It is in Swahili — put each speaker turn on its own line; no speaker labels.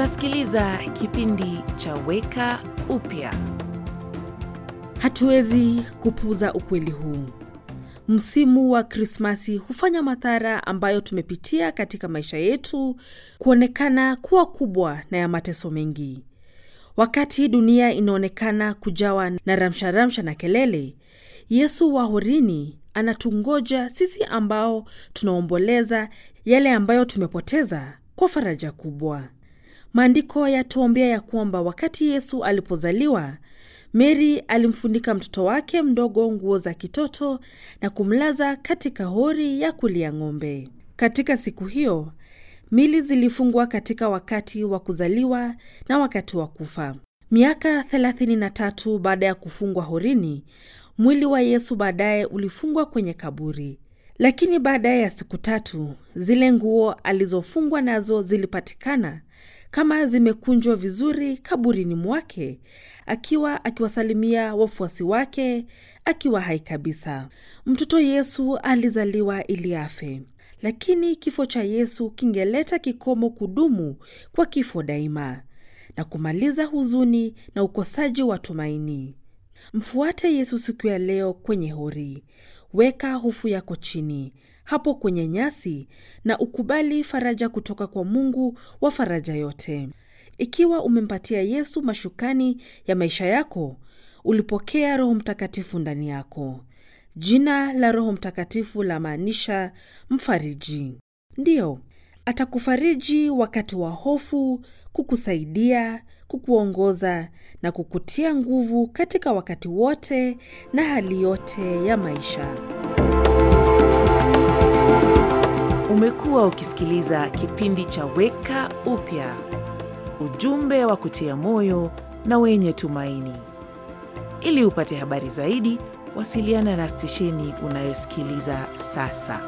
unasikiliza kipindi cha Weka Upya.
Hatuwezi kupuuza ukweli huu. Msimu wa Krismasi hufanya madhara ambayo tumepitia katika maisha yetu kuonekana kuwa kubwa na ya mateso mengi. Wakati dunia inaonekana kujawa na ramsharamsha na kelele, Yesu wa horini anatungoja sisi ambao tunaomboleza yale ambayo tumepoteza kwa faraja kubwa. Maandiko yatuombea ya kwamba wakati Yesu alipozaliwa, Meri alimfunika mtoto wake mdogo nguo za kitoto na kumlaza katika hori ya kulia ng'ombe. Katika siku hiyo, mili zilifungwa katika wakati wa kuzaliwa na wakati wa kufa. Miaka 33 baada ya kufungwa horini, mwili wa Yesu baadaye ulifungwa kwenye kaburi. Lakini baada ya siku tatu, zile nguo alizofungwa nazo zilipatikana kama zimekunjwa vizuri kaburini mwake, akiwa akiwasalimia wafuasi wake akiwa hai kabisa. Mtoto Yesu alizaliwa ili afe, lakini kifo cha Yesu kingeleta kikomo kudumu kwa kifo daima na kumaliza huzuni na ukosaji wa tumaini. Mfuate Yesu siku ya leo kwenye hori. Weka hofu yako chini hapo kwenye nyasi na ukubali faraja kutoka kwa Mungu wa faraja yote. Ikiwa umempatia Yesu mashukani ya maisha yako, ulipokea Roho Mtakatifu ndani yako. Jina la Roho Mtakatifu la maanisha mfariji. Ndiyo, atakufariji wakati wa hofu, kukusaidia, kukuongoza na kukutia nguvu katika wakati wote na hali yote ya maisha.
Umekuwa ukisikiliza kipindi cha Weka Upya, ujumbe wa kutia moyo na wenye tumaini. Ili upate habari zaidi, wasiliana na stesheni unayosikiliza sasa.